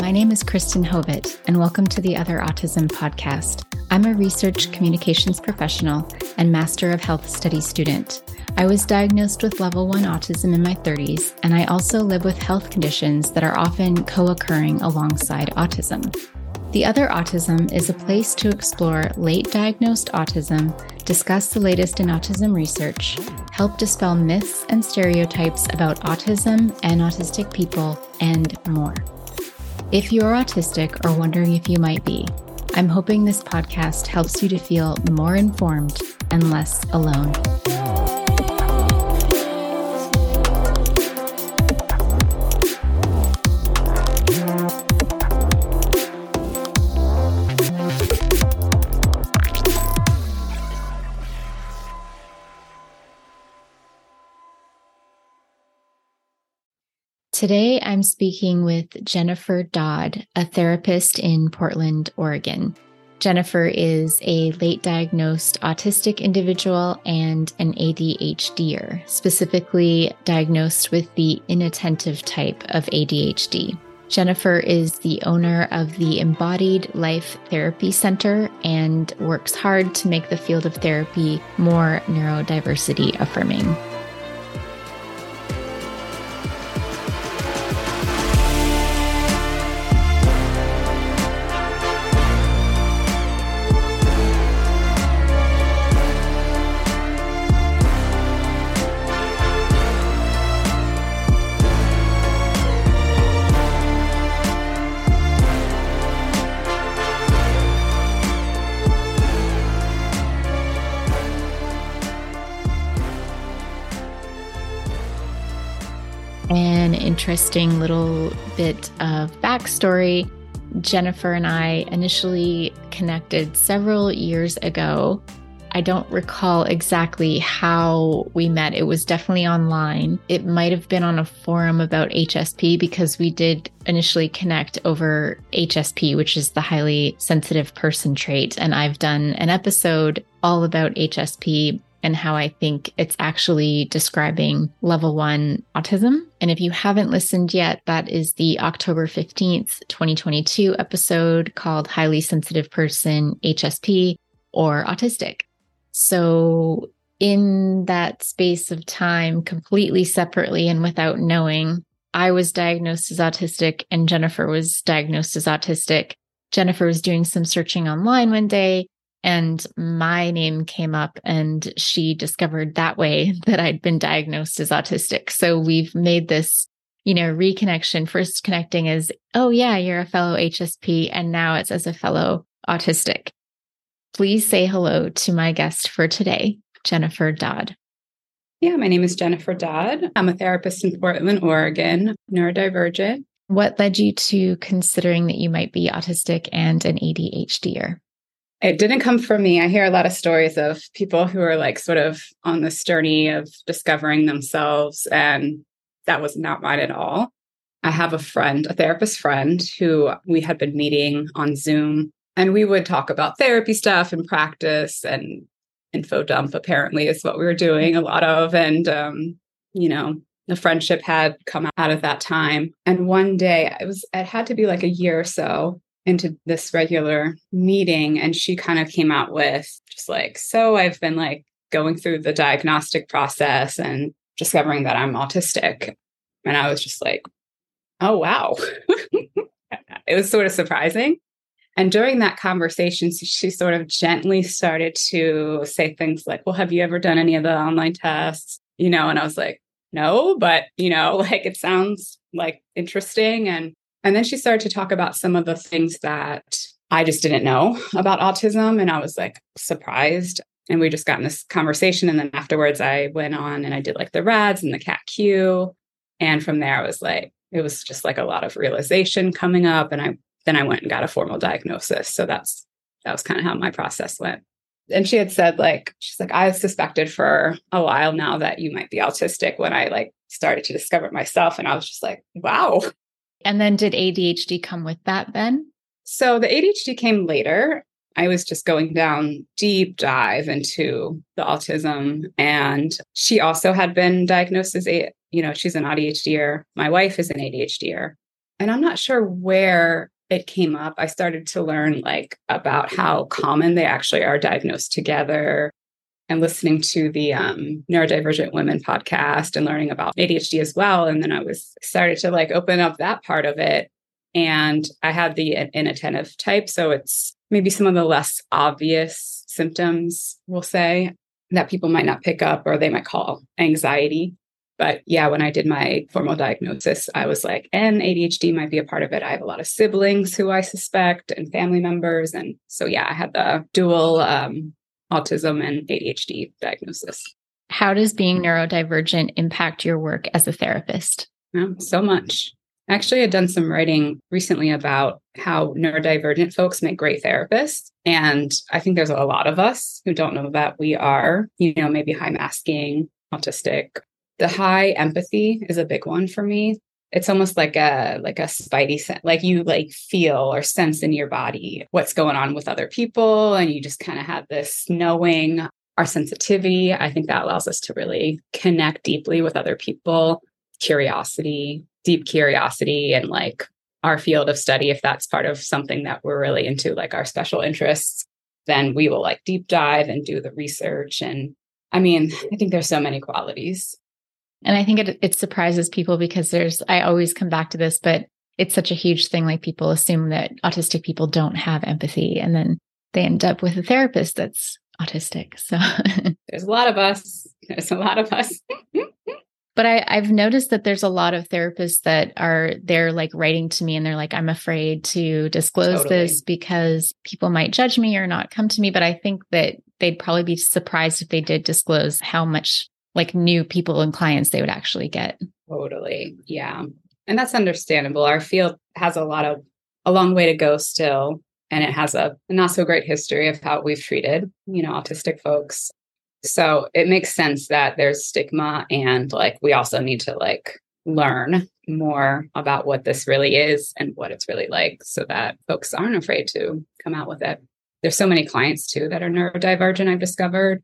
My name is Kristen Hovet, and welcome to the Other Autism podcast. I'm a research communications professional and Master of Health Studies student. I was diagnosed with level 1 autism in my 30s, and I also live with health conditions that are often co occurring alongside autism. The Other Autism is a place to explore late diagnosed autism, discuss the latest in autism research, help dispel myths and stereotypes about autism and autistic people, and more. If you're autistic or wondering if you might be, I'm hoping this podcast helps you to feel more informed and less alone. Today, I'm speaking with Jennifer Dodd, a therapist in Portland, Oregon. Jennifer is a late diagnosed autistic individual and an ADHDer, specifically diagnosed with the inattentive type of ADHD. Jennifer is the owner of the Embodied Life Therapy Center and works hard to make the field of therapy more neurodiversity affirming. Interesting little bit of backstory. Jennifer and I initially connected several years ago. I don't recall exactly how we met. It was definitely online. It might have been on a forum about HSP because we did initially connect over HSP, which is the highly sensitive person trait. And I've done an episode all about HSP and how I think it's actually describing level one autism. And if you haven't listened yet, that is the October 15th, 2022 episode called Highly Sensitive Person HSP or Autistic. So, in that space of time, completely separately and without knowing, I was diagnosed as autistic and Jennifer was diagnosed as autistic. Jennifer was doing some searching online one day and my name came up, and she discovered that way that I'd been diagnosed as autistic. So we've made this, you know, reconnection. First connecting is, oh, yeah, you're a fellow HSP. And now it's as a fellow autistic. Please say hello to my guest for today, Jennifer Dodd. Yeah, my name is Jennifer Dodd. I'm a therapist in Portland, Oregon, neurodivergent. What led you to considering that you might be autistic and an ADHDer? It didn't come from me. I hear a lot of stories of people who are like sort of on this journey of discovering themselves, and that was not mine at all. I have a friend, a therapist friend, who we had been meeting on Zoom, and we would talk about therapy stuff and practice and info dump, apparently, is what we were doing a lot of. And, um, you know, the friendship had come out of that time. And one day, it was, it had to be like a year or so into this regular meeting and she kind of came out with just like so i've been like going through the diagnostic process and discovering that i'm autistic. And i was just like oh wow. It was sort of surprising. And during that conversation she sort of gently started to say things like well have you ever done any of the online tests? You know and i was like no but you know like it sounds like interesting and and then she started to talk about some of the things that I just didn't know about autism. And I was like surprised. And we just got in this conversation. And then afterwards, I went on and I did like the RAADS and the CAT-Q. And from there, I was like, it was just like a lot of realization coming up. And I then I went and got a formal diagnosis. So that's that was kind of how my process went. And she had said, like, she's like, I suspected for a while now that you might be autistic when I like started to discover it myself. And I was just like, wow, and then did ADHD come with that then? So the ADHD came later. I was just going down deep dive into the autism. And she also had been diagnosed as a, you know, she's an ADHDer. My wife is an ADHDer. And I'm not sure where it came up. I started to learn like about how common they actually are diagnosed together and listening to the um, neurodivergent women podcast and learning about adhd as well. And then i was started to like open up that part of it. And i had the inattentive type. So it's maybe some of the less obvious symptoms we'll say that people might not pick up or they might call anxiety. But yeah when i did my formal diagnosis i was like and adhd might be a part of it. I have a lot of siblings who i suspect and family members. And so yeah i had the dual um, autism and ADHD diagnosis. How does being neurodivergent impact your work as a therapist? Well, so much. Actually, I've done some writing recently about how neurodivergent folks make great therapists. And I think there's a lot of us who don't know that we are, you know, maybe high masking, autistic. The high empathy is a big one for me it's almost like a like a spidey sense like you like feel or sense in your body what's going on with other people and you just kind of have this knowing our sensitivity. I think that allows us to really connect deeply with other people. Curiosity deep curiosity and like our field of study if that's part of something that we're really into like our special interests then we will like deep dive and do the research. And i mean i think there's so many qualities and I think it, it surprises people because there's, I always come back to this, but it's such a huge thing. Like people assume that autistic people don't have empathy and then they end up with a therapist that's autistic. So there's a lot of us. There's a lot of us. but I, I've noticed that there's a lot of therapists that are they're like writing to me and they're like, I'm afraid to disclose totally. this because people might judge me or not come to me. But I think that they'd probably be surprised if they did disclose how much like new people and clients they would actually get. Totally. Yeah. And that's understandable. Our field has a lot of a long way to go still. And it has a not so great history of how we've treated, you know, autistic folks. So it makes sense that there's stigma and like we also need to like learn more about what this really is and what it's really like so that folks aren't afraid to come out with it. There's so many clients too that are neurodivergent, I've discovered.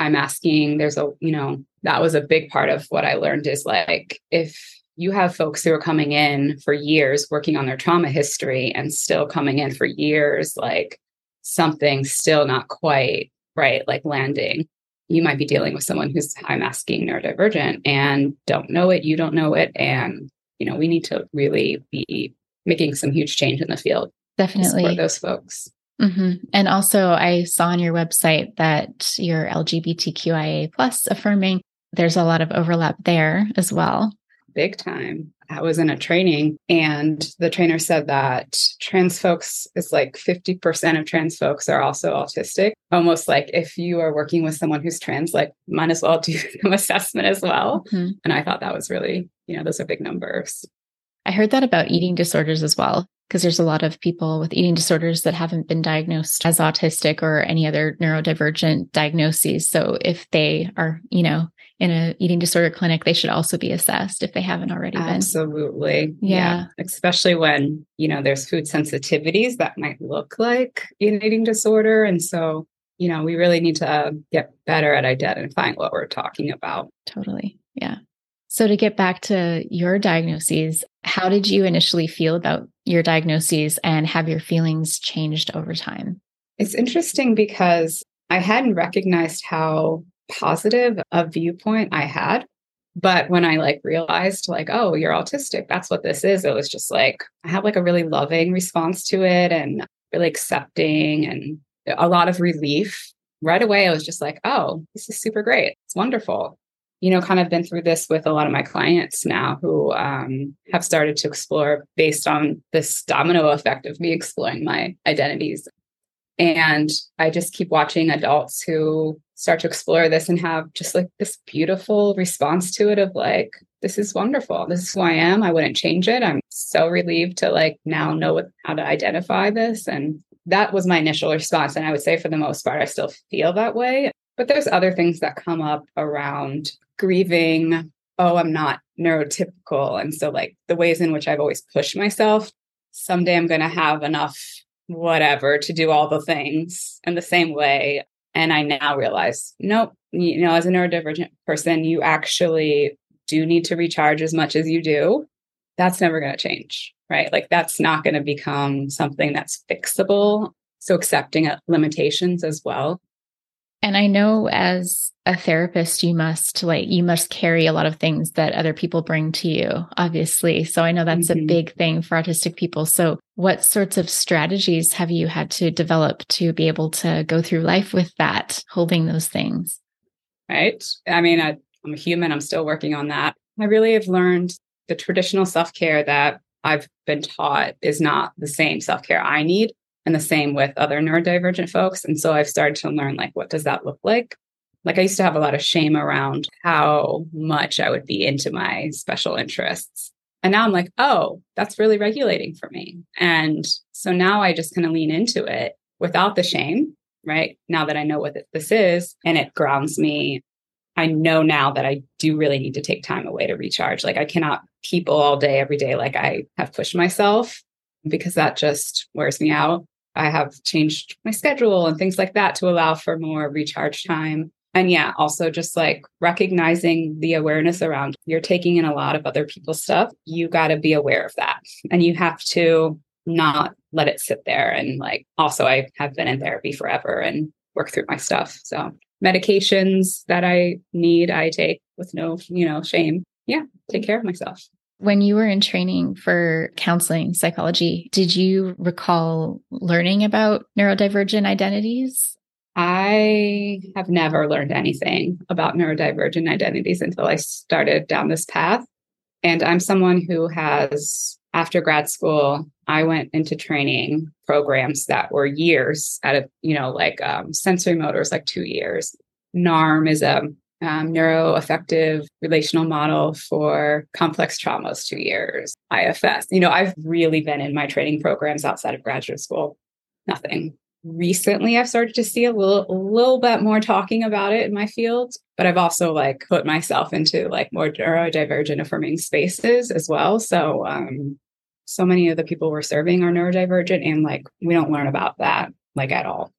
I'm asking, there's a, you know, that was a big part of what I learned is like, if you have folks who are coming in for years working on their trauma history and still coming in for years, like something still not quite right, like landing. You might be dealing with someone who's high masking neurodivergent and don't know it, you don't know it. And, you know, we need to really be making some huge change in the field. Definitely. For those folks. Mm-hmm. And also, I saw on your website that you're LGBTQIA plus affirming. There's a lot of overlap there as well. Big time. I was in a training, and the trainer said that trans folks is like 50% of trans folks are also autistic. Almost like if you are working with someone who's trans, like might as well do some assessment as well. Mm-hmm. And I thought that was really, you know, those are big numbers. I heard that about eating disorders as well because there's a lot of people with eating disorders that haven't been diagnosed as autistic or any other neurodivergent diagnoses. So if they are, you know, in a eating disorder clinic, they should also be assessed if they haven't already been. Absolutely. Yeah. yeah. Especially when, you know, there's food sensitivities that might look like an eating disorder. And so, you know, we really need to um, get better at identifying what we're talking about. Totally. Yeah. So, to get back to your diagnoses, how did you initially feel about your diagnoses and have your feelings changed over time? It's interesting because I hadn't recognized how positive a viewpoint I had. But when I like realized like, oh, you're autistic, that's what this is, it was just like I have like a really loving response to it and really accepting and a lot of relief. Right away, I was just like, oh, this is super great. It's wonderful you know, kind of been through this with a lot of my clients now who um, have started to explore based on this domino effect of me exploring my identities. And I just keep watching adults who start to explore this and have just like this beautiful response to it of like, this is wonderful. This is who I am. I wouldn't change it. I'm so relieved to like now know what, how to identify this. And that was my initial response. And I would say for the most part, I still feel that way. But there's other things that come up around grieving, oh, I'm not neurotypical. And so, like, the ways in which I've always pushed myself, someday I'm going to have enough whatever to do all the things in the same way. And I now realize, nope, you know, as a neurodivergent person, you actually do need to recharge as much as you do. That's never going to change, right? Like that's not going to become something that's fixable. So accepting limitations as well and I know as a therapist, you must like, you must carry a lot of things that other people bring to you, obviously. So I know that's mm-hmm. a big thing for autistic people. So, what sorts of strategies have you had to develop to be able to go through life with that, holding those things? Right. I mean, I, I'm a human, I'm still working on that. I really have learned the traditional self care that I've been taught is not the same self care I need and the same with other neurodivergent folks. And so I've started to learn like, what does that look like? Like I used to have a lot of shame around how much I would be into my special interests. And now I'm like, oh, that's really regulating for me. And so now I just kind of lean into it without the shame, right? Now that I know what this is and it grounds me, I know now that I do really need to take time away to recharge. Like I cannot people all day, every day, like I have pushed myself because that just wears me out. I have changed my schedule and things like that to allow for more recharge time. And yeah, also just like recognizing the awareness around you're taking in a lot of other people's stuff. You got to be aware of that. And you have to not let it sit there. And like, also, I have been in therapy forever and work through my stuff. So, medications that I need, I take with no, you know, shame. Yeah, take care of myself. When you were in training for counseling psychology, did you recall learning about neurodivergent identities? I have never learned anything about neurodivergent identities until I started down this path. And I'm someone who has, after grad school, I went into training programs that were years at a, you know, like um, sensory motors, like two years. NARM is a um, neuroaffective relational model for complex traumas, two years, IFS. You know, I've really been in my training programs outside of graduate school. Nothing. Recently, I've started to see a little, a little bit more talking about it in my field, but I've also like put myself into like more neurodivergent affirming spaces as well. So, um, so many of the people we're serving are neurodivergent, and like we don't learn about that like at all.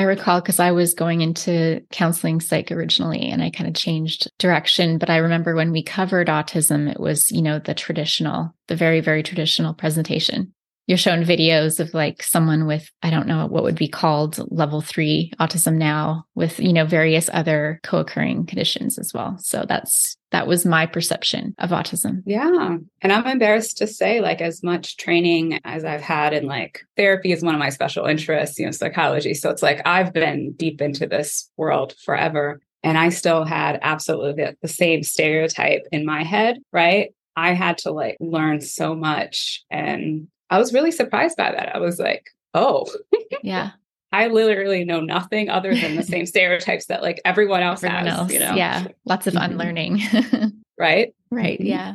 I recall because I was going into counseling psych originally and I kind of changed direction. But I remember when we covered autism, it was, you know, the traditional, the very, very traditional presentation you're shown videos of like someone with i don't know what would be called level 3 autism now with you know various other co-occurring conditions as well. So that's that was my perception of autism. Yeah. And i'm embarrassed to say like as much training as i've had in like therapy is one of my special interests you know psychology. So it's like i've been deep into this world forever and i still had absolutely the, the same stereotype in my head right? I had to like learn so much and I was really surprised by that. I was like, oh, yeah. I literally know nothing other than the same stereotypes that like everyone else everyone has. Else. You know? Yeah. Lots of mm-hmm. unlearning. right. Right. Yeah.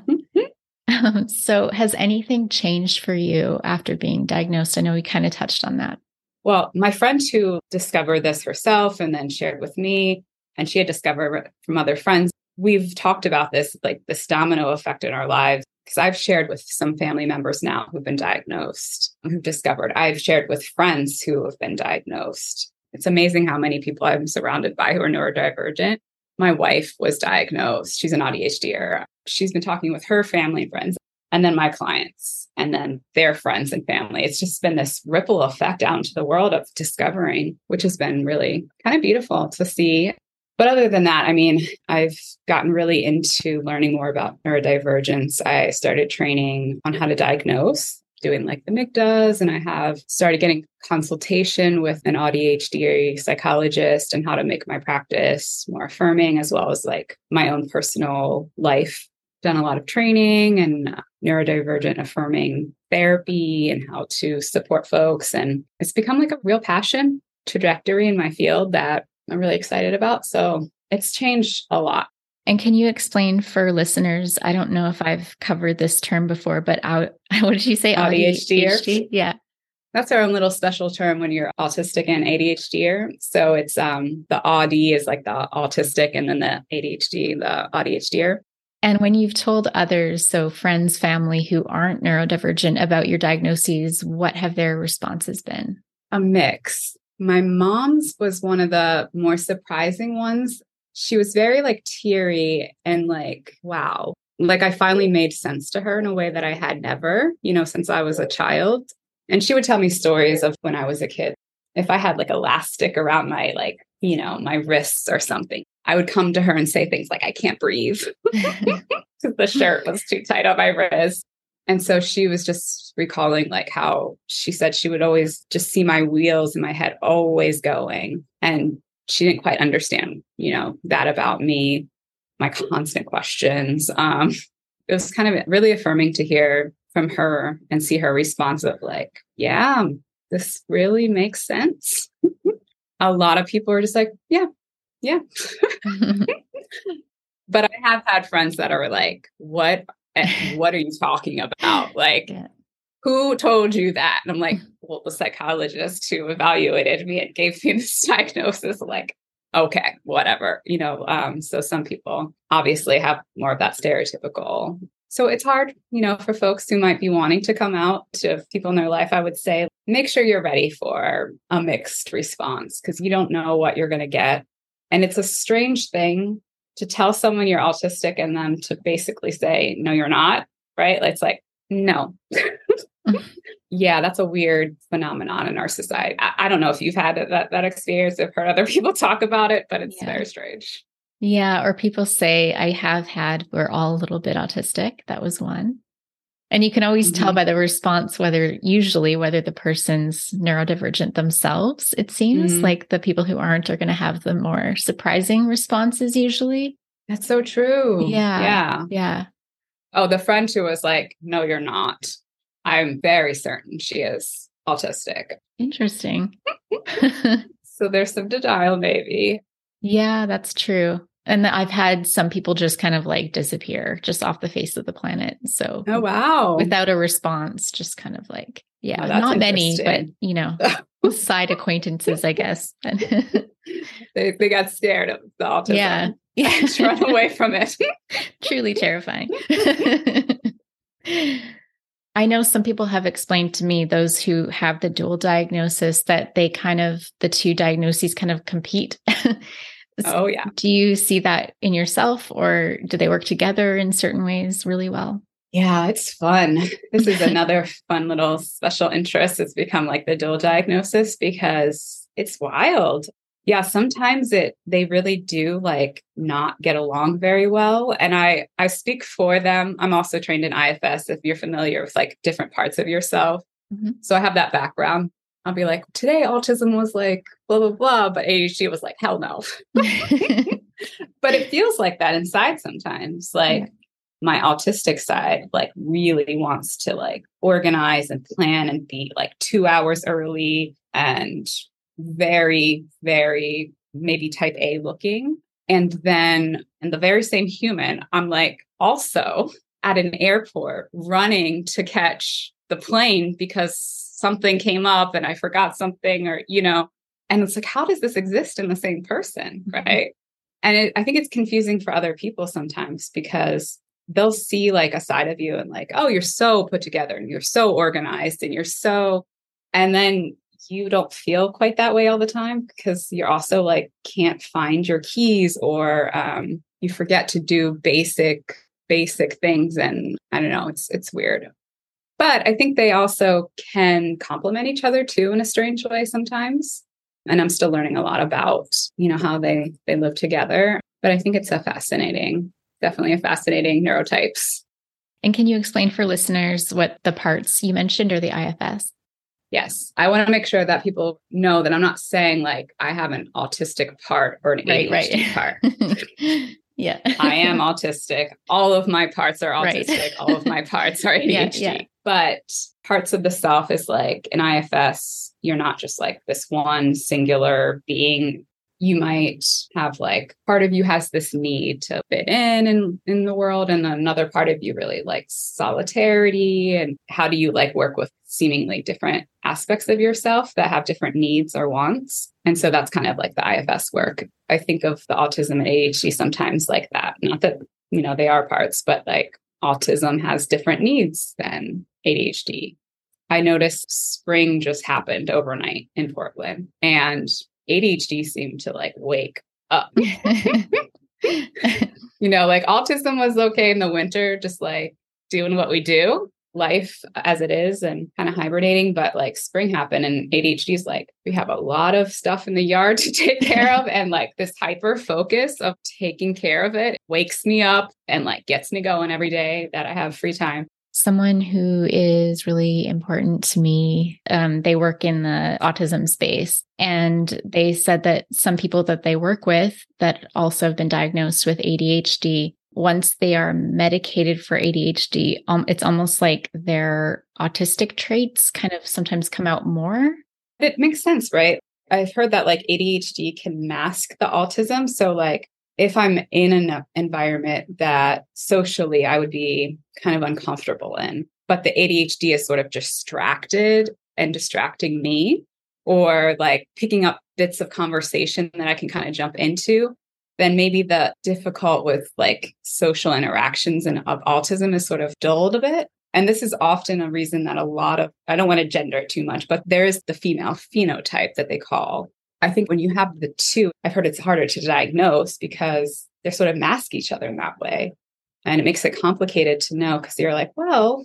um, so has anything changed for you after being diagnosed? I know we kind of touched on that. Well, my friend who discovered this herself and then shared with me, and she had discovered from other friends, we've talked about this, like this domino effect in our lives because I've shared with some family members now who've been diagnosed, who've discovered. I've shared with friends who have been diagnosed. It's amazing how many people I'm surrounded by who are neurodivergent. My wife was diagnosed. She's an ADHDer. She's been talking with her family and friends, and then my clients, and then their friends and family. It's just been this ripple effect out into the world of discovering, which has been really kind of beautiful to see. But other than that, I mean, I've gotten really into learning more about neurodivergence. I started training on how to diagnose, doing like the MIGDAS, and I have started getting consultation with an ADHD psychologist and how to make my practice more affirming, as well as like my own personal life. Done a lot of training and uh, neurodivergent affirming therapy and how to support folks. And it's become like a real passion trajectory in my field that I'm really excited about. So it's changed a lot. And can you explain for listeners? I don't know if I've covered this term before, but out, what did you say? AuDHD. AuDHD? Yeah. That's our own little special term when you're autistic and ADHD. So it's um the AUD is like the autistic and then the ADHD, the ADHD. And when you've told others, so friends, family who aren't neurodivergent about your diagnoses, what have their responses been? A mix. My mom's was one of the more surprising ones. She was very like teary and like, wow. Like I finally made sense to her in a way that I had never, you know, since I was a child. And she would tell me stories of when I was a kid. If I had like elastic around my like, you know, my wrists or something, I would come to her and say things like, I can't breathe the shirt was too tight on my wrist. And so she was just recalling like how she said she would always just see my wheels in my head always going. And she didn't quite understand, you know, that about me, my constant questions. Um, it was kind of really affirming to hear from her and see her response of like, yeah, this really makes sense. a lot of people are just like, yeah, yeah. but I have had friends that are like, what what are you talking about? Like yeah. who told you that? And I'm like, well, the psychologist who evaluated me and gave me this diagnosis, like, okay, whatever. You know, um, so some people obviously have more of that stereotypical. So it's hard, you know, for folks who might be wanting to come out to people in their life. I would say make sure you're ready for a mixed response because you don't know what you're going to get and it's a strange thing to tell someone you're autistic and then to basically say, no, you're not, right? It's like, no. Mm-hmm. yeah, that's a weird phenomenon in our society. I, I, don't know if you've had that, that experience, I've heard other people talk about it, but it's yeah. very strange. Yeah. Or people say, I have had, we're all a little bit autistic. That was one. And you can always mm-hmm. tell by the response whether, usually, whether the person's neurodivergent themselves. It seems mm-hmm. like the people who aren't are going to have the more surprising responses, usually. That's so true. Yeah. Yeah. Yeah. Oh, the friend who was like, no, you're not. I'm very certain she is autistic. Interesting. so there's some denial, maybe. Yeah, that's true. And I've had some people just kind of like disappear just off the face of the planet. So, oh, wow. Without a response, just kind of like, yeah, oh, not many, but you know, side acquaintances, I guess. they, they got scared of the autism. Yeah. Yeah. just run away from it. Truly terrifying. I know some people have explained to me, those who have the dual diagnosis, that they kind of, the two diagnoses kind of compete. Oh, yeah. Do you see that in yourself or do they work together in certain ways really well? Yeah, it's fun. This is another fun little special interest. It's become like the dual diagnosis because it's wild. Yeah, sometimes it they really do like not get along very well and I I speak for them. I'm also trained in IFS if you're familiar with like different parts of yourself. Mm-hmm. So I have that background. I'll be like, today autism was like blah, blah, blah. But ADHD was like, hell no. but it feels like that inside sometimes. Like yeah. my autistic side, like really wants to like organize and plan and be like two hours early and very, very maybe type A looking. And then in the very same human, I'm like also at an airport running to catch the plane because something came up and I forgot something or, you know, and it's like, how does this exist in the same person? Mm-hmm. Right. And it, I think it's confusing for other people sometimes because they'll see like a side of you and like, oh, you're so put together and you're so organized and you're so, and then you don't feel quite that way all the time because you're also like can't find your keys or um, you forget to do basic basic things and i don't know it's it's weird but I think they also can complement each other too in a strange way sometimes. And I'm still learning a lot about, you know, how they they live together. But I think it's a fascinating, definitely a fascinating neurotypes. And can you explain for listeners what the parts you mentioned are the IFS? Yes. I want to make sure that people know that I'm not saying like I have an autistic part or an right, ADHD right. part. yeah. I am autistic. All of my parts are autistic. Right. All of my parts are ADHD. Yeah, yeah but parts of the self is like in IFS, you're not just like this one singular being. You might have like part of you has this need to fit in in, in the world, and another part of you really likes solidarity. And how do you like work with seemingly different aspects of yourself that have different needs or wants? And so that's kind of like the IFS work. I think of the autism and ADHD sometimes like that. Not that you know, they are parts, but like autism has different needs than ADHD. I noticed spring just happened overnight in Portland and ADHD seemed to like wake up. you know, like autism was okay in the winter, just like doing what we do, life as it is, and kind of hibernating. But like spring happened, and ADHD is like, we have a lot of stuff in the yard to take care of. And like this hyper focus of taking care of it wakes me up and like gets me going every day that I have free time someone who is really important to me. Um, they work in the autism space, and they said that some people that they work with that also have been diagnosed with ADHD, once they are medicated for ADHD, um, it's almost like their autistic traits kind of sometimes come out more. It makes sense, right? I've heard that like ADHD can mask the autism. So, like, if I'm in an environment that socially I would be kind of uncomfortable in, but the ADHD is sort of distracted and distracting me, or like picking up bits of conversation that I can kind of jump into, then maybe the difficult with like social interactions and of autism is sort of dulled a bit. And this is often a reason that a lot of, I don't want to gender it too much, but there is the female phenotype that they call I think when you have the two, I've heard it's harder to diagnose because they sort of mask each other in that way. And it makes it complicated to know because you're like, well,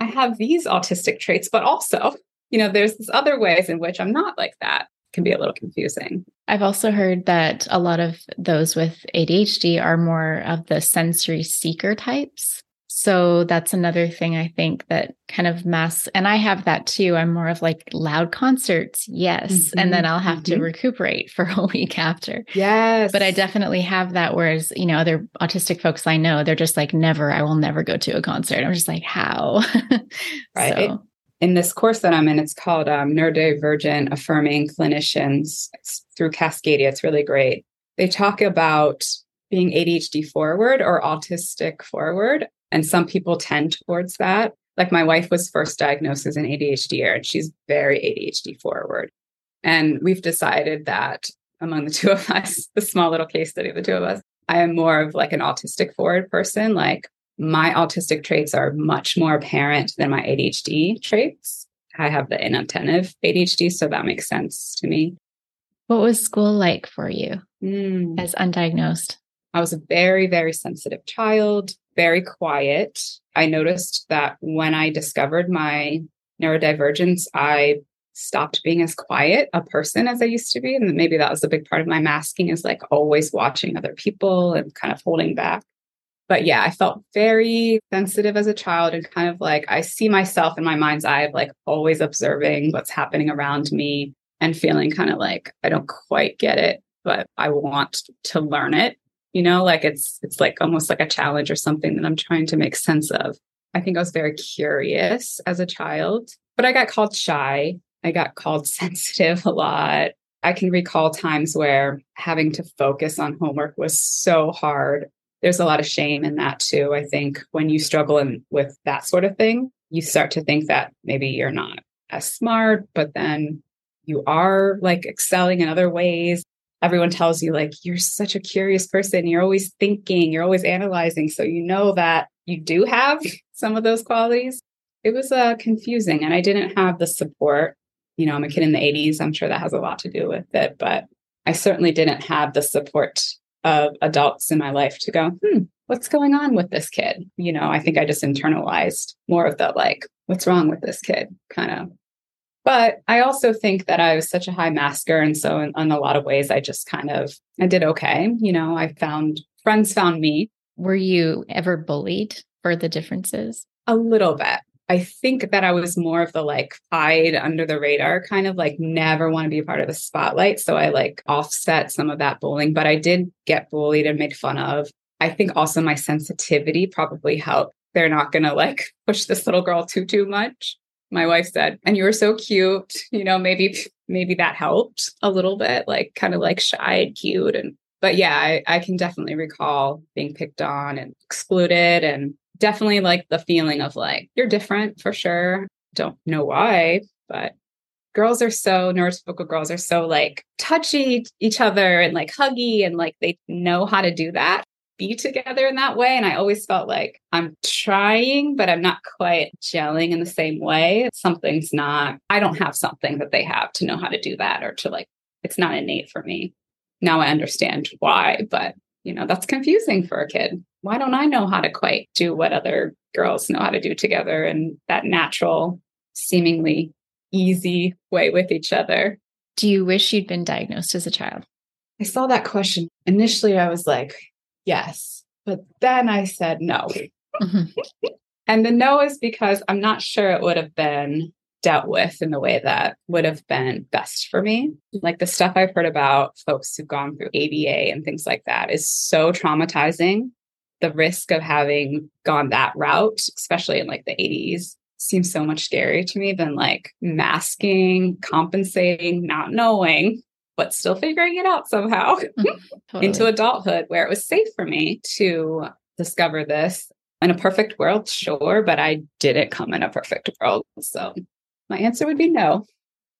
I have these autistic traits, but also, you know, there's this other ways in which I'm not like that. Can be a little confusing. I've also heard that a lot of those with ADHD are more of the sensory seeker types. So that's another thing I think that kind of masks, and I have that too. I'm more of like loud concerts, yes. Mm-hmm, and then I'll have mm-hmm. to recuperate for a week after. Yes. But I definitely have that. Whereas, you know, other autistic folks I know, they're just like, never, I will never go to a concert. I'm just like, how? right. So. In this course that I'm in, it's called um, Neurodivergent Affirming Clinicians it's through Cascadia. It's really great. They talk about being ADHD forward or autistic forward. And some people tend towards that. Like my wife was first diagnosed as an ADHD and she's very ADHD forward. And we've decided that among the two of us, the small little case study of the two of us, I am more of like an autistic forward person. Like my autistic traits are much more apparent than my ADHD traits. I have the inattentive ADHD, so that makes sense to me. What was school like for you mm. as undiagnosed? I was a very, very sensitive child very quiet. I noticed that when I discovered my neurodivergence, I stopped being as quiet a person as I used to be. And maybe that was a big part of my masking is like always watching other people and kind of holding back. But yeah, I felt very sensitive as a child and kind of like I see myself in my mind's eye of like always observing what's happening around me and feeling kind of like I don't quite get it, but I want to learn it you know like it's it's like almost like a challenge or something that i'm trying to make sense of. I think i was very curious as a child but i got called shy. I got called sensitive a lot. I can recall times where having to focus on homework was so hard. There's a lot of shame in that too i think when you struggle in, with that sort of thing you start to think that maybe you're not as smart but then you are like excelling in other ways everyone tells you like you're such a curious person. You're always thinking. You're always analyzing. So you know that you do have some of those qualities. It was uh, confusing and i didn't have the support. You know i'm a kid in the 80s i'm sure that has a lot to do with it but i certainly didn't have the support of adults in my life to go hmm what's going on with this kid? You know i think i just internalized more of the like what's wrong with this kid? kind of but I also think that I was such a high masker. And so in, in, a lot of ways, I just kind of, I did okay. You know, I found friends found me. Were you ever bullied for the differences? A little bit. I think that I was more of the like hide under the radar kind of like never want to be a part of the spotlight. So I like offset some of that bullying, but I did get bullied and made fun of. I think also my sensitivity probably helped. They're not going to like push this little girl too, too much my wife said and you were so cute. You know maybe maybe that helped a little bit like kind of like shy and cute and but yeah I, I can definitely recall being picked on and excluded and definitely like the feeling of like you're different for sure. Don't know why but girls are so neurotypical girls are so like touchy each other and like huggy and like they know how to do that be together in that way. And I always felt like I'm trying, but I'm not quite gelling in the same way. Something's not, I don't have something that they have to know how to do that or to like, it's not innate for me. Now I understand why, but you know, that's confusing for a kid. Why don't I know how to quite do what other girls know how to do together and that natural, seemingly easy way with each other? Do you wish you'd been diagnosed as a child? I saw that question. Initially, I was like, yes. But then I said no. Mm-hmm. and the no is because I'm not sure it would have been dealt with in the way that would have been best for me. Like the stuff I've heard about folks who've gone through ABA and things like that is so traumatizing. The risk of having gone that route, especially in like the 80s, seems so much scarier to me than like masking, compensating, not knowing, but still figuring it out somehow totally. into adulthood where it was safe for me to discover this. In a perfect world, sure, but I didn't come in a perfect world. So my answer would be no.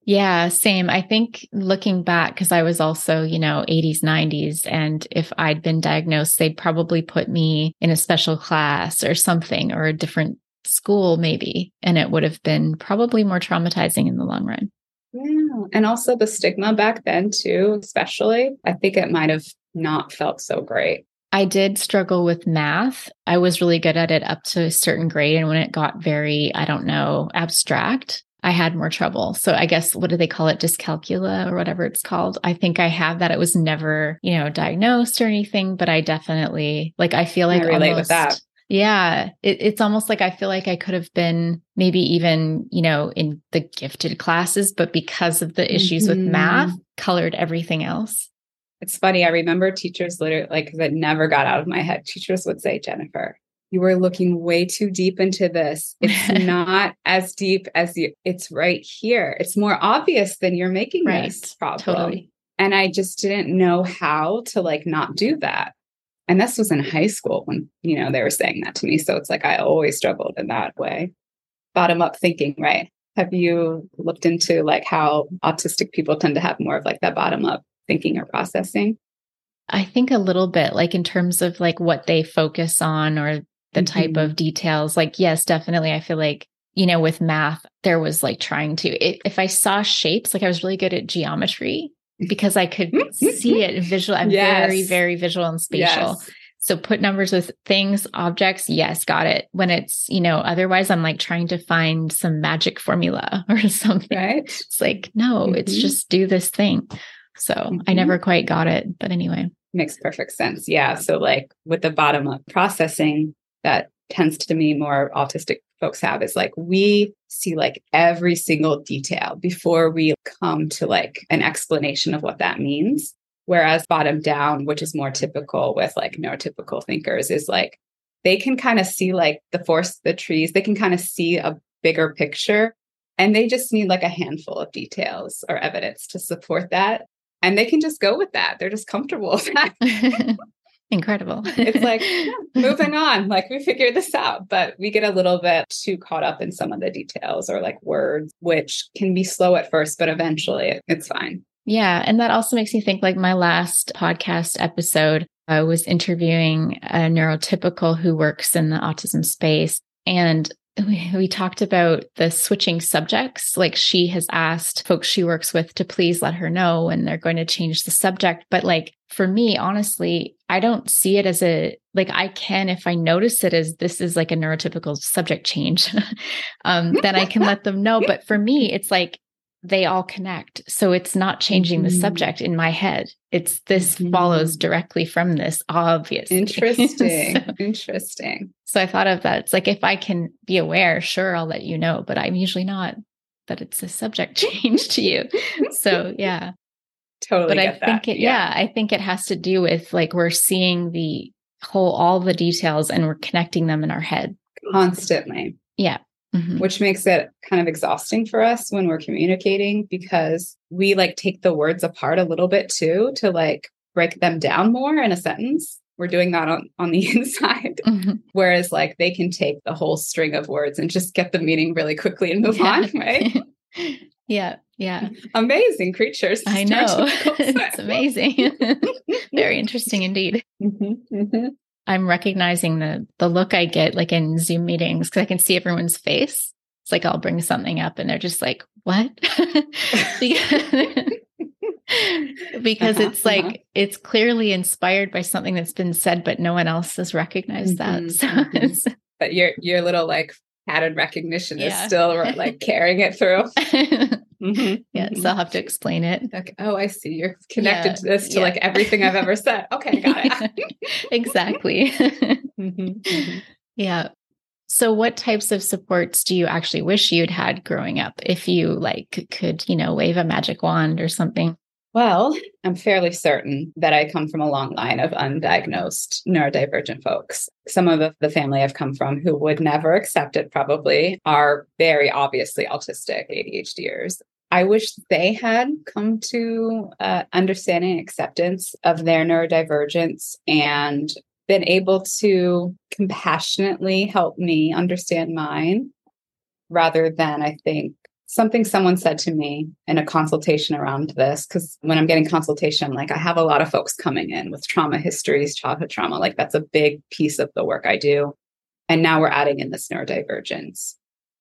Yeah, same. I think looking back, because I was also, you know, 80s, 90s, and if I'd been diagnosed, they'd probably put me in a special class or something or a different school, maybe. And it would have been probably more traumatizing in the long run. And also the stigma back then, too, especially, I think it might have not felt so great. I did struggle with math. I was really good at it up to a certain grade. And when it got very, I don't know, abstract, I had more trouble. So I guess what do they call it? Dyscalculia or whatever it's called. I think I have that. It was never, you know, diagnosed or anything, but I definitely like I feel like I relate almost, with that. Yeah. It, it's almost like I feel like I could have been maybe even, you know, in the gifted classes, but because of the issues mm-hmm. with math, colored everything else. It's funny. I remember teachers literally like that never got out of my head. Teachers would say, Jennifer, you are looking way too deep into this. It's not as deep as you, it's right here. It's more obvious than you're making right. this problem. Totally. And I just didn't know how to like not do that. And this was in high school when, you know, they were saying that to me. So it's like I always struggled in that way. Bottom up thinking, right? Have you looked into like how autistic people tend to have more of like that bottom up thinking or processing? I think a little bit like in terms of like what they focus on or the mm-hmm. type of details. Like, yes, definitely. I feel like, you know, with math, there was like trying to, it, if I saw shapes, like I was really good at geometry because I could see it visual. I'm yes. very, very visual and spatial. Yes. So put numbers with things, objects. Yes, got it. When it's, you know, otherwise I'm like trying to find some magic formula or something. Right. It's like, no, mm-hmm. it's just do this thing. So mm-hmm. I never quite got it. But anyway. Makes perfect sense. Yeah. So like with the bottom up processing, that tends to me more autistic folks have is like we see like every single detail before we come to like an explanation of what that means. Whereas bottom down which is more typical with like neurotypical thinkers is like they can kind of see like the forest the trees they can kind of see a bigger picture and they just need like a handful of details or evidence to support that and they can just go with that. They're just comfortable with that Incredible. it's like yeah, moving on, like we figured this out, but we get a little bit too caught up in some of the details or like words, which can be slow at first, but eventually it's fine. Yeah. And that also makes me think like my last podcast episode, I was interviewing a neurotypical who works in the autism space. And we, we talked about the switching subjects. Like she has asked folks she works with to please let her know when they're going to change the subject. But like for me, honestly, I don't see it as a like I can if I notice it as this is like a neurotypical subject change, um, then I can let them know. But for me, it's like they all connect. So it's not changing mm-hmm. the subject in my head. It's this mm-hmm. follows directly from this, obvious. Interesting. so, Interesting. So I thought of that. It's like if I can be aware, sure, I'll let you know, but I'm usually not that it's a subject change to you. So yeah. Totally. But I think it, yeah. yeah, I think it has to do with like we're seeing the whole, all the details and we're connecting them in our head constantly. Yeah mm-hmm. which makes it kind of exhausting for us when we're communicating because we like take the words apart a little bit too to like break them down more in a sentence. We're doing that on, on the inside. Mm-hmm. Whereas like they can take the whole string of words and just get the meaning really quickly and move yeah. on, right? yeah. Yeah. Amazing creatures. I know. it's amazing. Very interesting indeed. Mm-hmm, mm-hmm. I'm recognizing the the look I get like in Zoom meetings because I can see everyone's face. It's like I'll bring something up and they're just like, "What?" because uh-huh, it's like uh-huh. it's clearly inspired by something that's been said, but no one else has recognized mm-hmm, that. So mm-hmm. but your your little like pattern recognition yeah. is still like carrying it through. mm-hmm, yeah, mm-hmm. so I'll have to explain it. Like, oh, I see. You're connected yeah, to this to yeah. like everything I've ever said. Okay, got it. exactly. Mm-hmm, mm-hmm. yeah. So what types of supports do you actually wish you'd had growing up if you like could, you know, wave a magic wand or something? Well, I'm fairly certain that I come from a long line of undiagnosed neurodivergent folks. Some of the, family I've come from who would never accept it probably are very obviously autistic ADHDers. I wish they had come to uh, understanding acceptance of their neurodivergence and been able to compassionately help me understand mine rather than, I think, something someone said to me in a consultation around this because when i'm getting consultation like i have a lot of folks coming in with trauma histories childhood trauma like that's a big piece of the work i do. And now we're adding in this neurodivergence.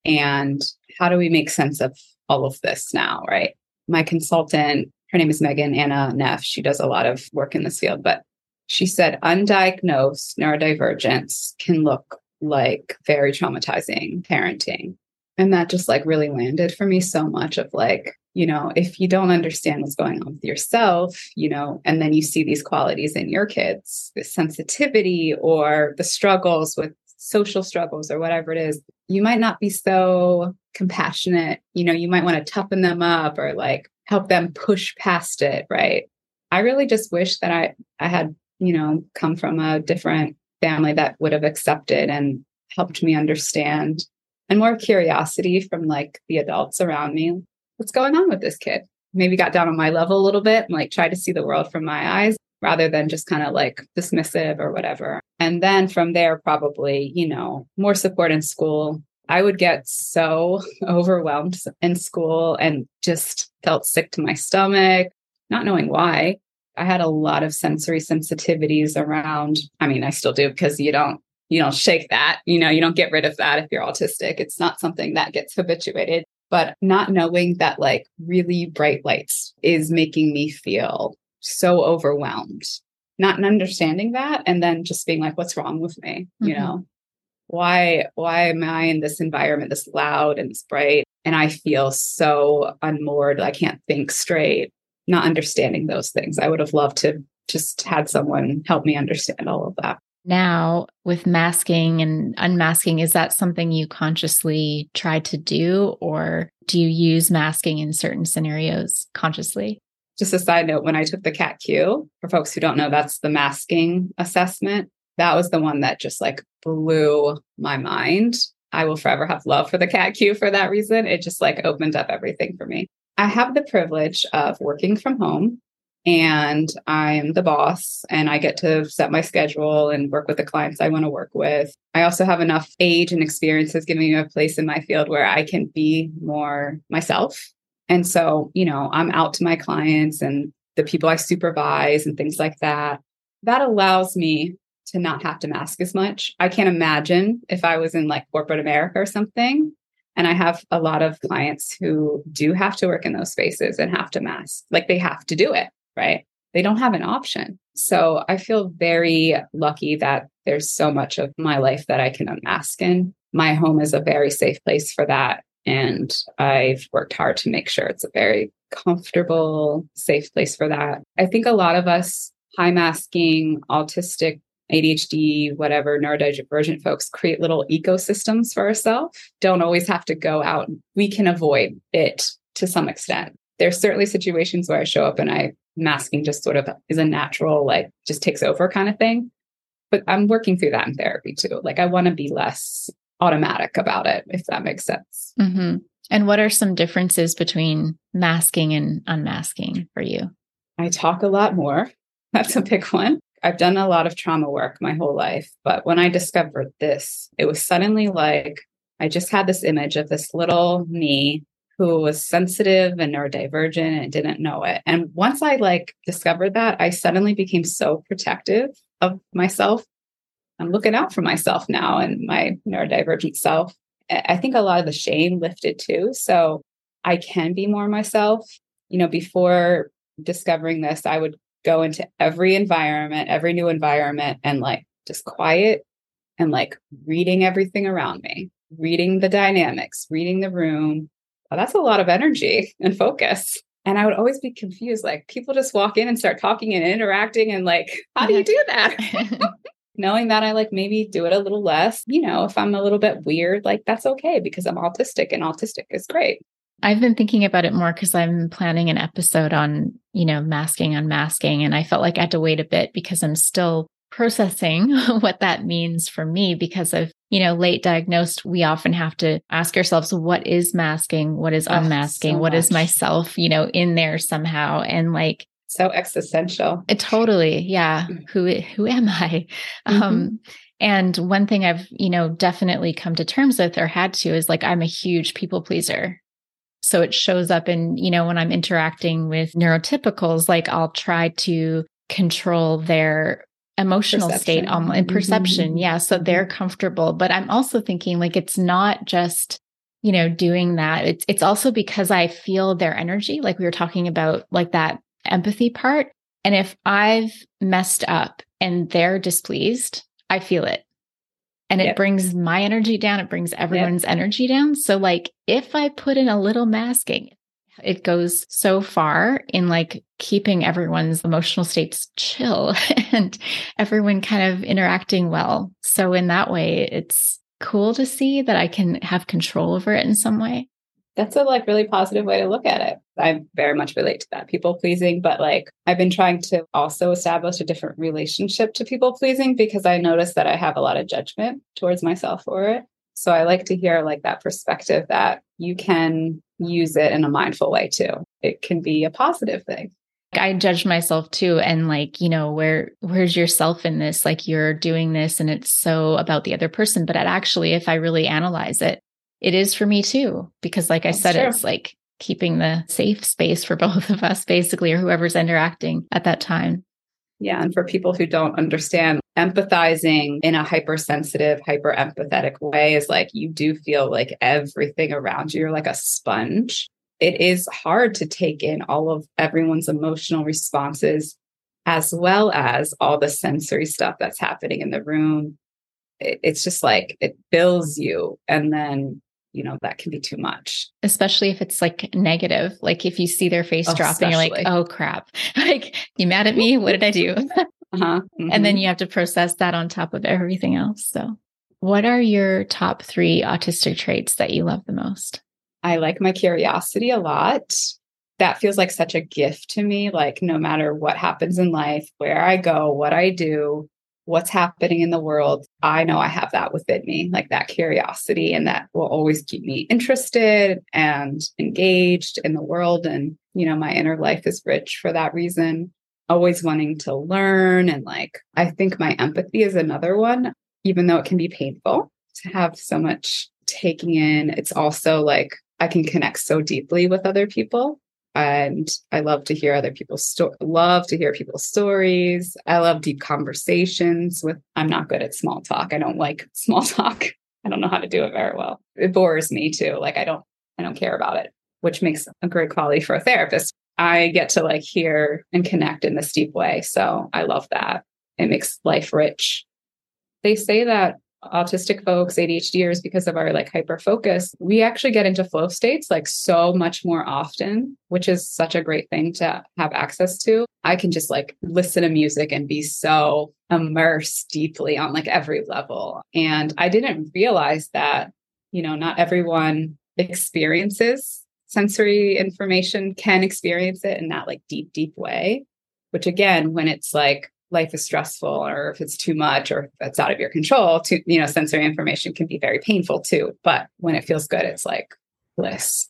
And how do we make sense of all of this now right? My consultant her name is megan anna neff. She does a lot of work in this field but she said undiagnosed neurodivergence can look like very traumatizing parenting and that just like really landed for me so much of like, you know, if you don't understand what's going on with yourself, you know, and then you see these qualities in your kids, the sensitivity or the struggles with social struggles or whatever it is, you might not be so compassionate. You know, you might want to toughen them up or like help them push past it. Right. I really just wish that I, I had, you know, come from a different family that would have accepted and helped me understand and more curiosity from like the adults around me. What's going on with this kid? Maybe got down on my level a little bit and like try to see the world from my eyes rather than just kind of like dismissive or whatever. And then from there, probably, you know, more support in school. I would get so overwhelmed in school and just felt sick to my stomach, not knowing why. I had a lot of sensory sensitivities around. I mean, I still do because you don't you don't shake that. You know, you don't get rid of that if you're autistic. It's not something that gets habituated. But not knowing that like really bright lights is making me feel so overwhelmed. Not understanding that and then just being like, what's wrong with me? Mm-hmm. You know, why why am I in this environment, this loud and this bright? And I feel so unmoored. I can't think straight. Not understanding those things. I would have loved to just had someone help me understand all of that now with masking and unmasking is that something you consciously try to do or do you use masking in certain scenarios consciously? Just a side note when i took the CAT-Q for folks who don't know that's the masking assessment. That was the one that just like blew my mind. I will forever have love for the CAT-Q for that reason. It just like opened up everything for me. I have the privilege of working from home and I'm the boss and I get to set my schedule and work with the clients I want to work with. I also have enough age and experiences giving me a place in my field where I can be more myself. And so, you know, I'm out to my clients and the people I supervise and things like that. That allows me to not have to mask as much. I can't imagine if I was in like corporate America or something. And I have a lot of clients who do have to work in those spaces and have to mask, like they have to do it right? They don't have an option. So I feel very lucky that there's so much of my life that I can unmask in. My home is a very safe place for that. And I've worked hard to make sure it's a very comfortable, safe place for that. I think a lot of us high masking, autistic, ADHD, whatever, neurodivergent folks create little ecosystems for ourselves. Don't always have to go out. We can avoid it to some extent. There's certainly situations where I show up and I masking just sort of is a natural, like just takes over kind of thing. But I'm working through that in therapy too. Like I want to be less automatic about it, if that makes sense. Mm-hmm. And what are some differences between masking and unmasking for you? I talk a lot more. That's a big one. I've done a lot of trauma work my whole life. But when I discovered this, it was suddenly like I just had this image of this little me who was sensitive and neurodivergent and didn't know it. And once I like discovered that, I suddenly became so protective of myself I'm looking out for myself now and my neurodivergent self. I think a lot of the shame lifted too. So I can be more myself. You know, before discovering this, I would go into every environment, every new environment, and like just quiet and like reading everything around me, reading the dynamics, reading the room. Well, that's a lot of energy and focus. And I would always be confused like, people just walk in and start talking and interacting, and like, how do you mm-hmm. do that? Knowing that I like maybe do it a little less, you know, if I'm a little bit weird, like that's okay because I'm autistic and autistic is great. I've been thinking about it more because I'm planning an episode on, you know, masking, unmasking. And I felt like I had to wait a bit because I'm still processing what that means for me because of, you know, late diagnosed. We often have to ask ourselves, what is masking? What is unmasking? Oh, so what is myself, you know, in there somehow? And like, so existential. It, totally. Yeah. Mm. Who, who am I? Mm-hmm. Um, and one thing I've, you know, definitely come to terms with or had to is like, I'm a huge people pleaser. So it shows up in, you know, when I'm interacting with neurotypicals, like I'll try to control their emotional perception. state um, and perception. Mm-hmm. Yeah. So they're comfortable. But I'm also thinking like it's not just, you know, doing that. It's it's also because I feel their energy, like we were talking about, like that empathy part. And if I've messed up and they're displeased, I feel it and it yep. brings my energy down it brings everyone's yep. energy down so like if i put in a little masking it goes so far in like keeping everyone's emotional states chill and everyone kind of interacting well so in that way it's cool to see that i can have control over it in some way that's a like really positive way to look at it. I very much relate to that people pleasing, but like I've been trying to also establish a different relationship to people pleasing because I notice that I have a lot of judgment towards myself for it. So I like to hear like that perspective that you can use it in a mindful way too. It can be a positive thing. I judge myself too and like, you know, where where's yourself in this? Like you're doing this and it's so about the other person, but it actually if I really analyze it, it is for me too because like That's i said true. it's like keeping the safe space for both of us basically or whoever's interacting at that time yeah and for people who don't understand empathizing in a hypersensitive hyper empathetic way is like you do feel like everything around you you're like a sponge it is hard to take in all of everyone's emotional responses as well as all the sensory stuff that's happening in the room. It's just like it fills you and then you know that can be too much. Especially if it's like negative like if you see their face oh, drop and you're like oh crap. Like you mad at me? What did i do? Uh-huh. mm-hmm. and then mm-hmm. you have to process that on top of everything else so. What are your top three autistic traits that you love the most i like my curiosity a lot that feels like such a gift to me like no matter what happens in life where i go what i do what's happening in the world, I know I have that within me, like that curiosity, and that will always keep me interested and engaged in the world. And, you know, my inner life is rich for that reason. Always wanting to learn. And like, I think my empathy is another one, even though it can be painful to have so much taking in. It's also like I can connect so deeply with other people and I love to hear other people's sto- love to hear people's stories. I love deep conversations with I'm not good at small talk. I don't like small talk. I don't know how to do it very well. It bores me too. Like I don't I don't care about it, which makes a great quality for a therapist. I get to like hear and connect in this deep way. So I love that. It makes life rich. They say that autistic folks, ADHDers, because of our like hyper focus, we actually get into flow states like so much more often, which is such a great thing to have access to. I can just like listen to music and be so immersed deeply on like every level. And I didn't realize that, you know, not everyone experiences sensory information, can experience it in that like deep, deep way. Which again, when it's like life is stressful or if it's too much or if it's out of your control to you know sensory information can be very painful too. But when it feels good it's like bliss.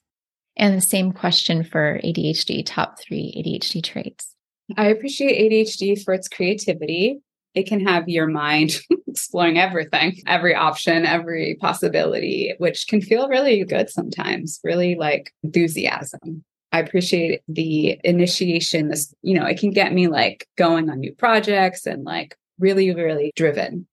And the same question for adhd top three adhd traits. I appreciate adhd for its creativity. It can have your mind exploring everything every option every possibility which can feel really good sometimes really like enthusiasm I appreciate the initiation. This, you know, it can get me like going on new projects and like really, really driven.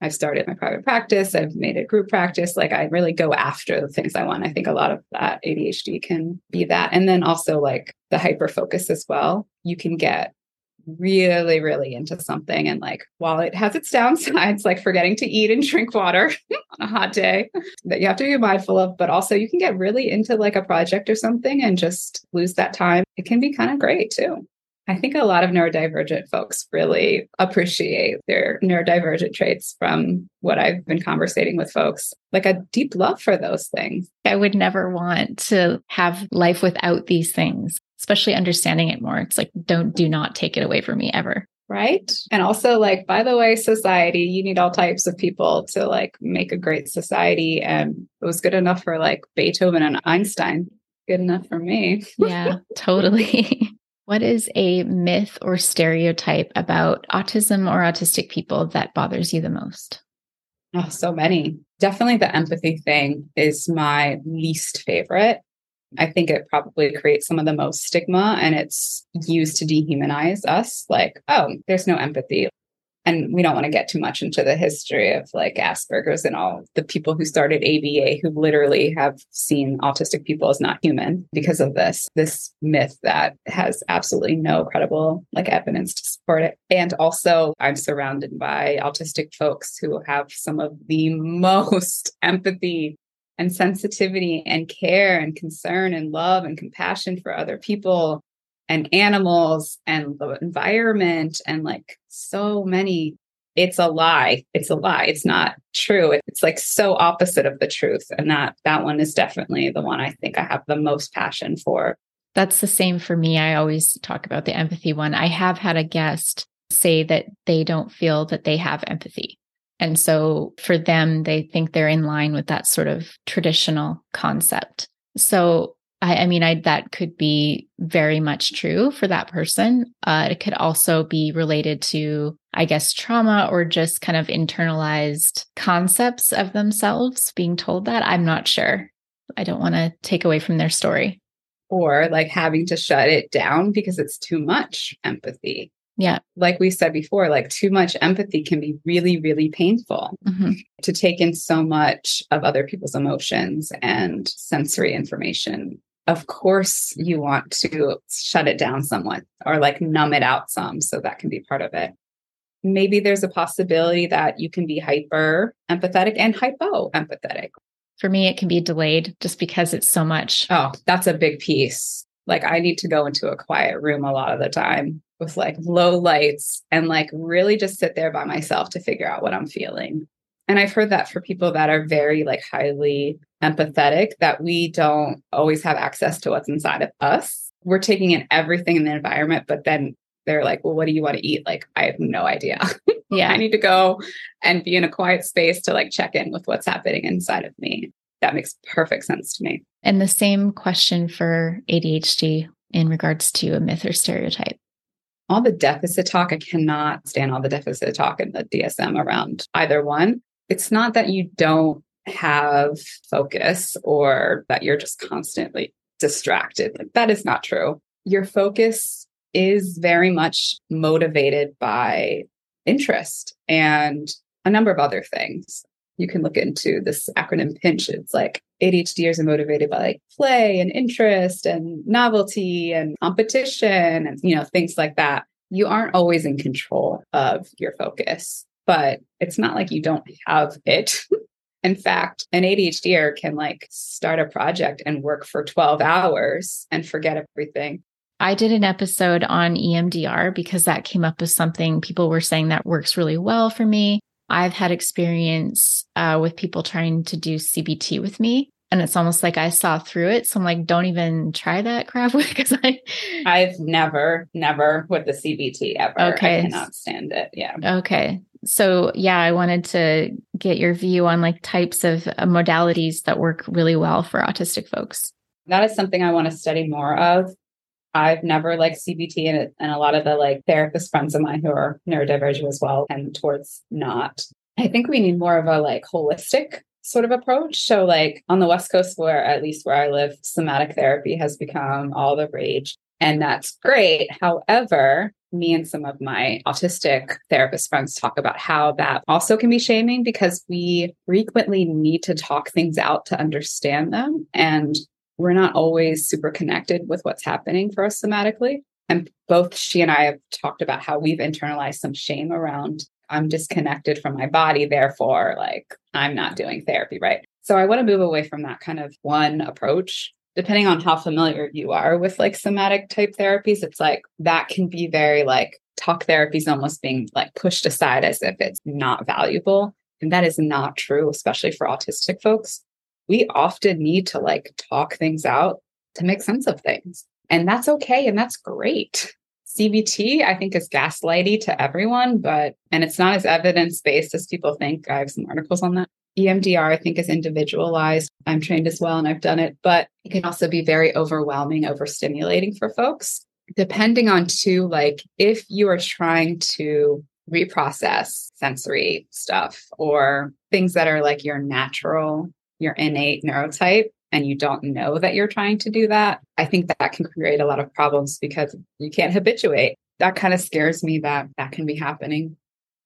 I've started my private practice. I've made it group practice. Like I really go after the things I want. I think a lot of that ADHD can be that. And then also like the hyper focus as well. You can get really, really into something. And like, while it has its downsides, like forgetting to eat and drink water on a hot day that you have to be mindful of, but also you can get really into like a project or something and just lose that time. It can be kind of great too. I think a lot of neurodivergent folks really appreciate their neurodivergent traits from what I've been conversating with folks, like a deep love for those things. I would never want to have life without these things especially understanding it more. It's like, don't, do not take it away from me ever. Right. And also, like, by the way, society, you need all types of people to like make a great society. And it was good enough for like Beethoven and Einstein. Good enough for me. yeah, totally. what is a myth or stereotype about autism or autistic people that bothers you the most? Oh, so many. Definitely the empathy thing is my least favorite. I think it probably creates some of the most stigma and it's used to dehumanize us. Like, oh, there's no empathy. And we don't want to get too much into the history of like Asperger's and all the people who started ABA who literally have seen autistic people as not human because of this, this myth that has absolutely no credible like evidence to support it. And also I'm surrounded by autistic folks who have some of the most empathy and sensitivity and care and concern and love and compassion for other people and animals and the environment and like so many it's a lie. It's a lie. It's not true. It's like so opposite of the truth. And that that one is definitely the one i think i have the most passion for. That's the same for me. I always talk about the empathy one. I have had a guest say that they don't feel that they have empathy and so for them, they think they're in line with that sort of traditional concept. So I, I mean, I, that could be very much true for that person. Uh, it could also be related to, I guess, trauma or just kind of internalized concepts of themselves being told that. I'm not sure. I don't want to take away from their story. Or like having to shut it down because it's too much empathy. Yeah. Like we said before, like too much empathy can be really, really painful mm-hmm. to take in so much of other people's emotions and sensory information. Of course, you want to shut it down somewhat or like numb it out some. So that can be part of it. Maybe there's a possibility that you can be hyper empathetic and hypo empathetic. For me, it can be delayed just because it's so much. Oh, that's a big piece. Like I need to go into a quiet room a lot of the time with like low lights and like really just sit there by myself to figure out what I'm feeling. And I've heard that for people that are very like highly empathetic, that we don't always have access to what's inside of us. We're taking in everything in the environment, but then they're like, well, what do you want to eat? Like, I have no idea. Yeah. I need to go and be in a quiet space to like check in with what's happening inside of me. That makes perfect sense to me. And the same question for ADHD in regards to a myth or stereotype all the deficit talk, I cannot stand all the deficit talk in the DSM around either one. It's not that you don't have focus or that you're just constantly distracted. Like that is not true. Your focus is very much motivated by interest and a number of other things. You can look into this acronym PINCH. It's like ADHDers are motivated by like play and interest and novelty and competition and you know things like that. You aren't always in control of your focus, but it's not like you don't have it. in fact, an ADHDer can like start a project and work for 12 hours and forget everything. I did an episode on EMDR because that came up as something people were saying that works really well for me. I've had experience uh, with people trying to do CBT with me. And it's almost like I saw through it. So I'm like, don't even try that crap because I I've never, never with the CBT ever. Okay. I cannot stand it. Yeah. Okay. So yeah, I wanted to get your view on like types of uh, modalities that work really well for autistic folks. That is something I want to study more of. I've never liked CBT and, and a lot of the like therapist friends of mine who are neurodivergent as well and towards not. I think we need more of a like holistic sort of approach. So like on the West Coast where at least where I live, somatic therapy has become all the rage. And that's great. However, me and some of my autistic therapist friends talk about how that also can be shaming because we frequently need to talk things out to understand them. And we're not always super connected with what's happening for us somatically. And both she and I have talked about how we've internalized some shame around I'm disconnected from my body, therefore, like I'm not doing therapy, right? So I want to move away from that kind of one approach. Depending on how familiar you are with like somatic type therapies, it's like that can be very like talk therapy is almost being like pushed aside as if it's not valuable. And that is not true, especially for autistic folks. We often need to like talk things out to make sense of things. And that's okay. And that's great. CBT, I think, is gaslighty to everyone, but, and it's not as evidence based as people think. I have some articles on that. EMDR, I think, is individualized. I'm trained as well and I've done it, but it can also be very overwhelming, overstimulating for folks. Depending on, too, like if you are trying to reprocess sensory stuff or things that are like your natural, your innate neurotype, and you don't know that you're trying to do that, I think that can create a lot of problems because you can't habituate. That kind of scares me that that can be happening.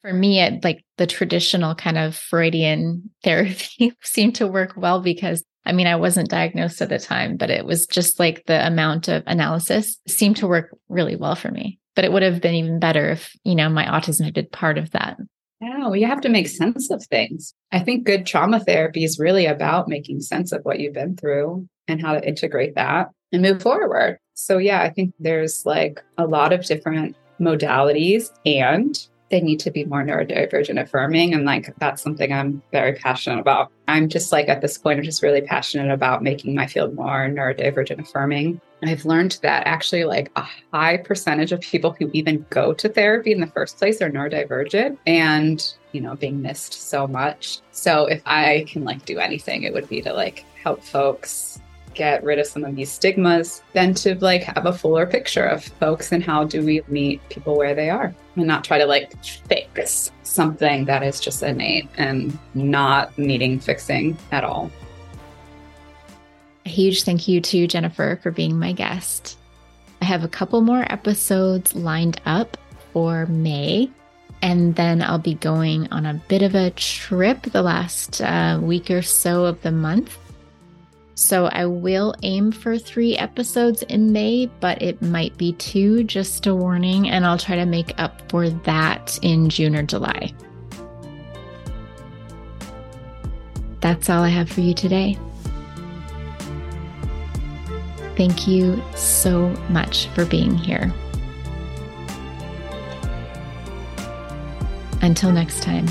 For me, it like the traditional kind of Freudian therapy seemed to work well because I mean, I wasn't diagnosed at the time, but it was just like the amount of analysis seemed to work really well for me. But it would have been even better if, you know, my autism had been part of that. Yeah, well, you have to make sense of things. I think good trauma therapy is really about making sense of what you've been through and how to integrate that and move forward. So, yeah, I think there's like a lot of different modalities and they need to be more neurodivergent affirming. And like, that's something I'm very passionate about. I'm just like at this point, I'm just really passionate about making my field more neurodivergent affirming. I've learned that actually, like a high percentage of people who even go to therapy in the first place are neurodivergent and, you know, being missed so much. So, if I can like do anything, it would be to like help folks get rid of some of these stigmas than to like have a fuller picture of folks and how do we meet people where they are and not try to like fix something that is just innate and not needing fixing at all. A huge thank you to Jennifer for being my guest. I have a couple more episodes lined up for May. And then I'll be going on a bit of a trip the last uh, week or so of the month. So I will aim for three episodes in May, but it might be two, just a warning. And I'll try to make up for that in June or July. That's all I have for you today. Thank you so much for being here. Until next time.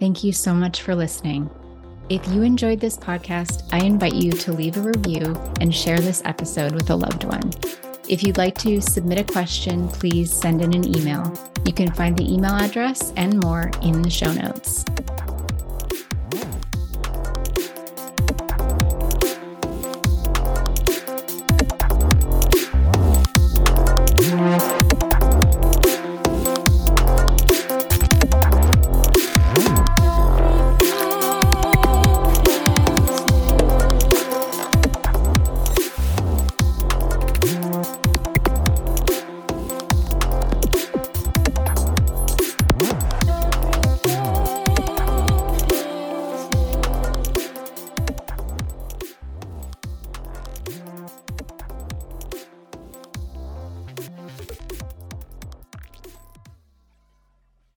Thank you so much for listening. If you enjoyed this podcast, I invite you to leave a review and share this episode with a loved one. If you'd like to submit a question, please send in an email. You can find the email address and more in the show notes.